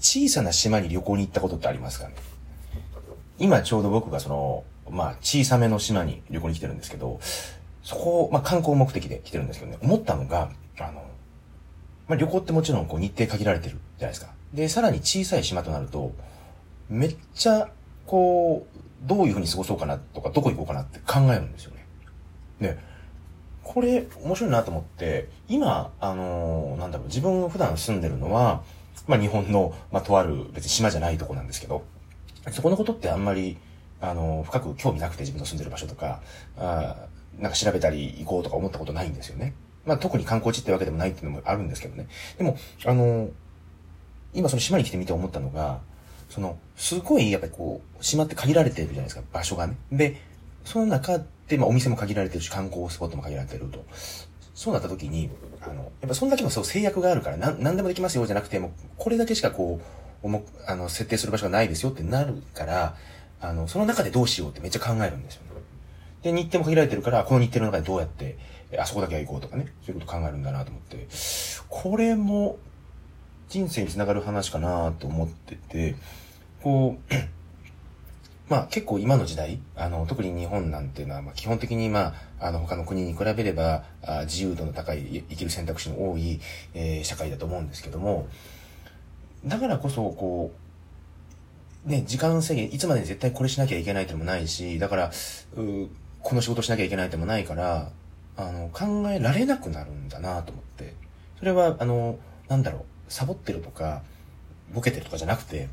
小さな島に旅行に行ったことってありますかね？今ちょうど僕がその、まあ、小さめの島に旅行に来てるんですけど、そこ、まあ、観光目的で来てるんですけどね、思ったのが、あの、まあ、旅行ってもちろんこう日程限られてるじゃないですか。で、さらに小さい島となると、めっちゃ、こう、どういうふうに過ごそうかなとか、どこ行こうかなって考えるんですよね。で、これ面白いなと思って、今、あのー、なんだろう、自分が普段住んでるのは、まあ日本の、まあとある別に島じゃないとこなんですけど、そこのことってあんまり、あの、深く興味なくて自分の住んでる場所とか、あなんか調べたり行こうとか思ったことないんですよね。まあ特に観光地ってわけでもないっていうのもあるんですけどね。でも、あの、今その島に来てみて思ったのが、その、すごいやっぱりこう、島って限られてるじゃないですか、場所がね。で、その中で、まあお店も限られてるし、観光スポットも限られてると。そうなった時に、あの、やっぱそんだけのそう制約があるから、なん、なんでもできますよじゃなくて、もうこれだけしかこう、おも、あの、設定する場所がないですよってなるから、あの、その中でどうしようってめっちゃ考えるんですよね。で、日程も限られてるから、この日程の中でどうやって、あそこだけは行こうとかね、そういうこと考えるんだなと思って、これも人生につながる話かなと思ってて、こう、まあ結構今の時代、あの、特に日本なんていうのは、まあ基本的にまあ、あの他の国に比べれば、あ自由度の高い、生きる選択肢の多い、えー、社会だと思うんですけども、だからこそ、こう、ね、時間制限、いつまでに絶対これしなきゃいけないってもないし、だから、うこの仕事しなきゃいけないってもないから、あの、考えられなくなるんだなと思って。それは、あの、なんだろう、サボってるとか、ボケてるとかじゃなくて、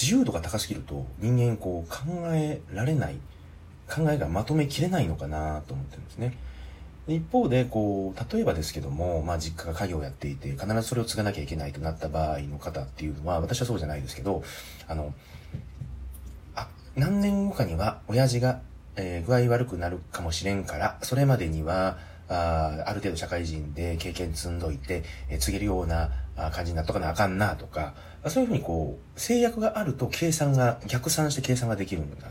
自由度が高すぎると人間こう考えられない、考えがまとめきれないのかなと思ってるんですね。一方で、こう、例えばですけども、まあ実家が家業をやっていて、必ずそれを継がなきゃいけないとなった場合の方っていうのは、私はそうじゃないですけど、あの、あ、何年後かには親父が、えー、具合悪くなるかもしれんから、それまでには、あある程度社会人で経験積んどいて、え、告げるような感じになっとかなあかんなとか、そういうふうにこう、制約があると計算が、逆算して計算ができるんだ。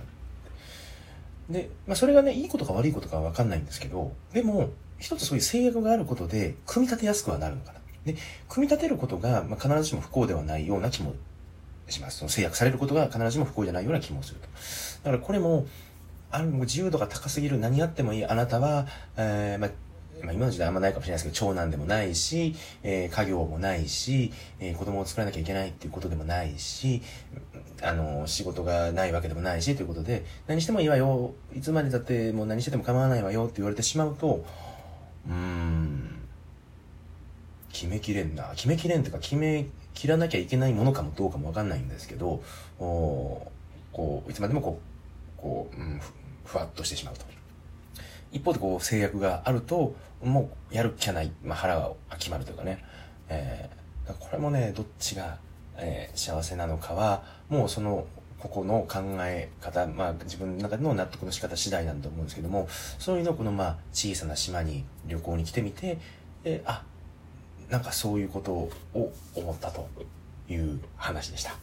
で、まあそれがね、いいことか悪いことかわかんないんですけど、でも、一つそういう制約があることで、組み立てやすくはなるのかな。で、組み立てることが、まあ、必ずしも不幸ではないような気もします。その制約されることが必ずしも不幸じゃないような気もすると。だからこれも、ある自由度が高すぎる何やってもいいあなたは、えー、まあ、まあ、今の時代あんまないかもしれないですけど、長男でもないし、えー、家業もないし、えー、子供を作らなきゃいけないっていうことでもないし、あの、仕事がないわけでもないし、ということで、何してもいいわよ、いつまでだってもう何してても構わないわよって言われてしまうと、うーん、決めきれんな。決めきれんっていうか、決め切らなきゃいけないものかもどうかもわかんないんですけど、おこう、いつまでもこう、こう、うん、ふふわっとしてしまうと。一方でこう制約があると、もうやる気ゃない、まあ、腹が決まるというかね、えー、これもね、どっちが、えー、幸せなのかは、もうその、ここの考え方、まあ自分の中での納得の仕方次第なんだと思うんですけども、そういうのこのまあ小さな島に旅行に来てみて、で、あ、なんかそういうことを思ったという話でした。